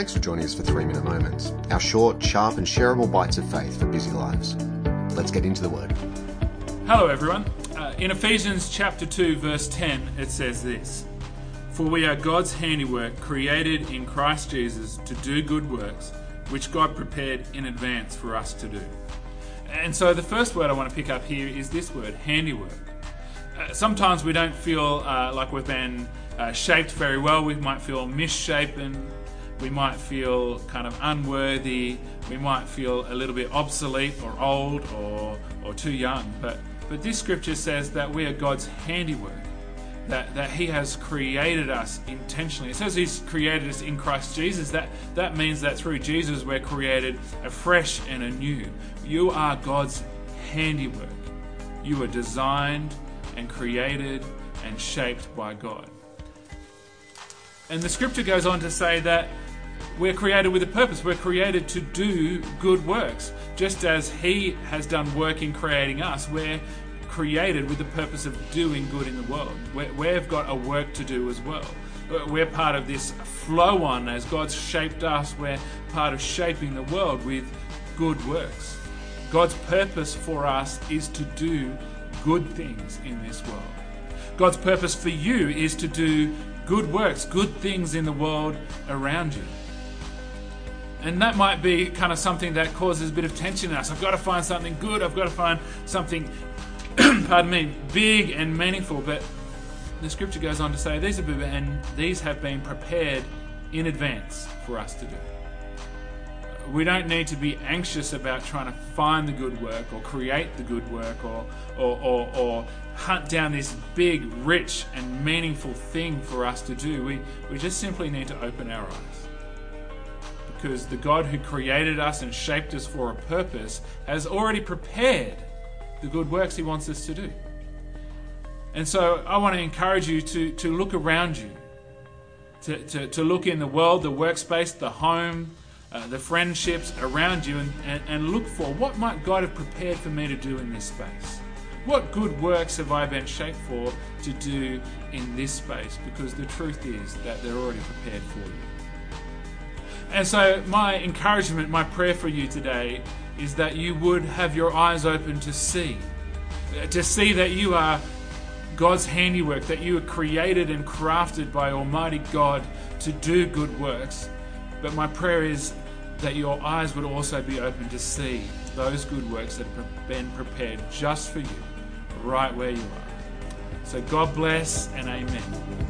Thanks for joining us for Three Minute Moments, our short, sharp, and shareable bites of faith for busy lives. Let's get into the Word. Hello, everyone. Uh, in Ephesians chapter 2, verse 10, it says this For we are God's handiwork, created in Christ Jesus to do good works, which God prepared in advance for us to do. And so the first word I want to pick up here is this word, handiwork. Uh, sometimes we don't feel uh, like we've been uh, shaped very well. We might feel misshapen. We might feel kind of unworthy. We might feel a little bit obsolete or old or, or too young. But, but this scripture says that we are God's handiwork, that, that He has created us intentionally. It says He's created us in Christ Jesus. That, that means that through Jesus we're created afresh and anew. You are God's handiwork. You are designed and created and shaped by God. And the scripture goes on to say that we're created with a purpose. We're created to do good works. Just as He has done work in creating us, we're created with the purpose of doing good in the world. we have got a work to do as well. Uh, we're part of this flow on as God's shaped us. We're part of shaping the world with good works. God's purpose for us is to do good things in this world. God's purpose for you is to do good works, good things in the world around you. And that might be kind of something that causes a bit of tension in us. I've got to find something good, I've got to find something, pardon me, big and meaningful. But the scripture goes on to say these, are, and these have been prepared in advance for us to do. We don't need to be anxious about trying to find the good work or create the good work or, or, or, or hunt down this big, rich, and meaningful thing for us to do. We, we just simply need to open our eyes. Because the God who created us and shaped us for a purpose has already prepared the good works He wants us to do. And so I want to encourage you to, to look around you, to, to, to look in the world, the workspace, the home, uh, the friendships around you and, and, and look for what might God have prepared for me to do in this space? What good works have I been shaped for to do in this space? Because the truth is that they're already prepared for you. And so, my encouragement, my prayer for you today is that you would have your eyes open to see, to see that you are God's handiwork, that you are created and crafted by Almighty God to do good works. But my prayer is that your eyes would also be open to see those good works that have been prepared just for you, right where you are. So God bless and amen.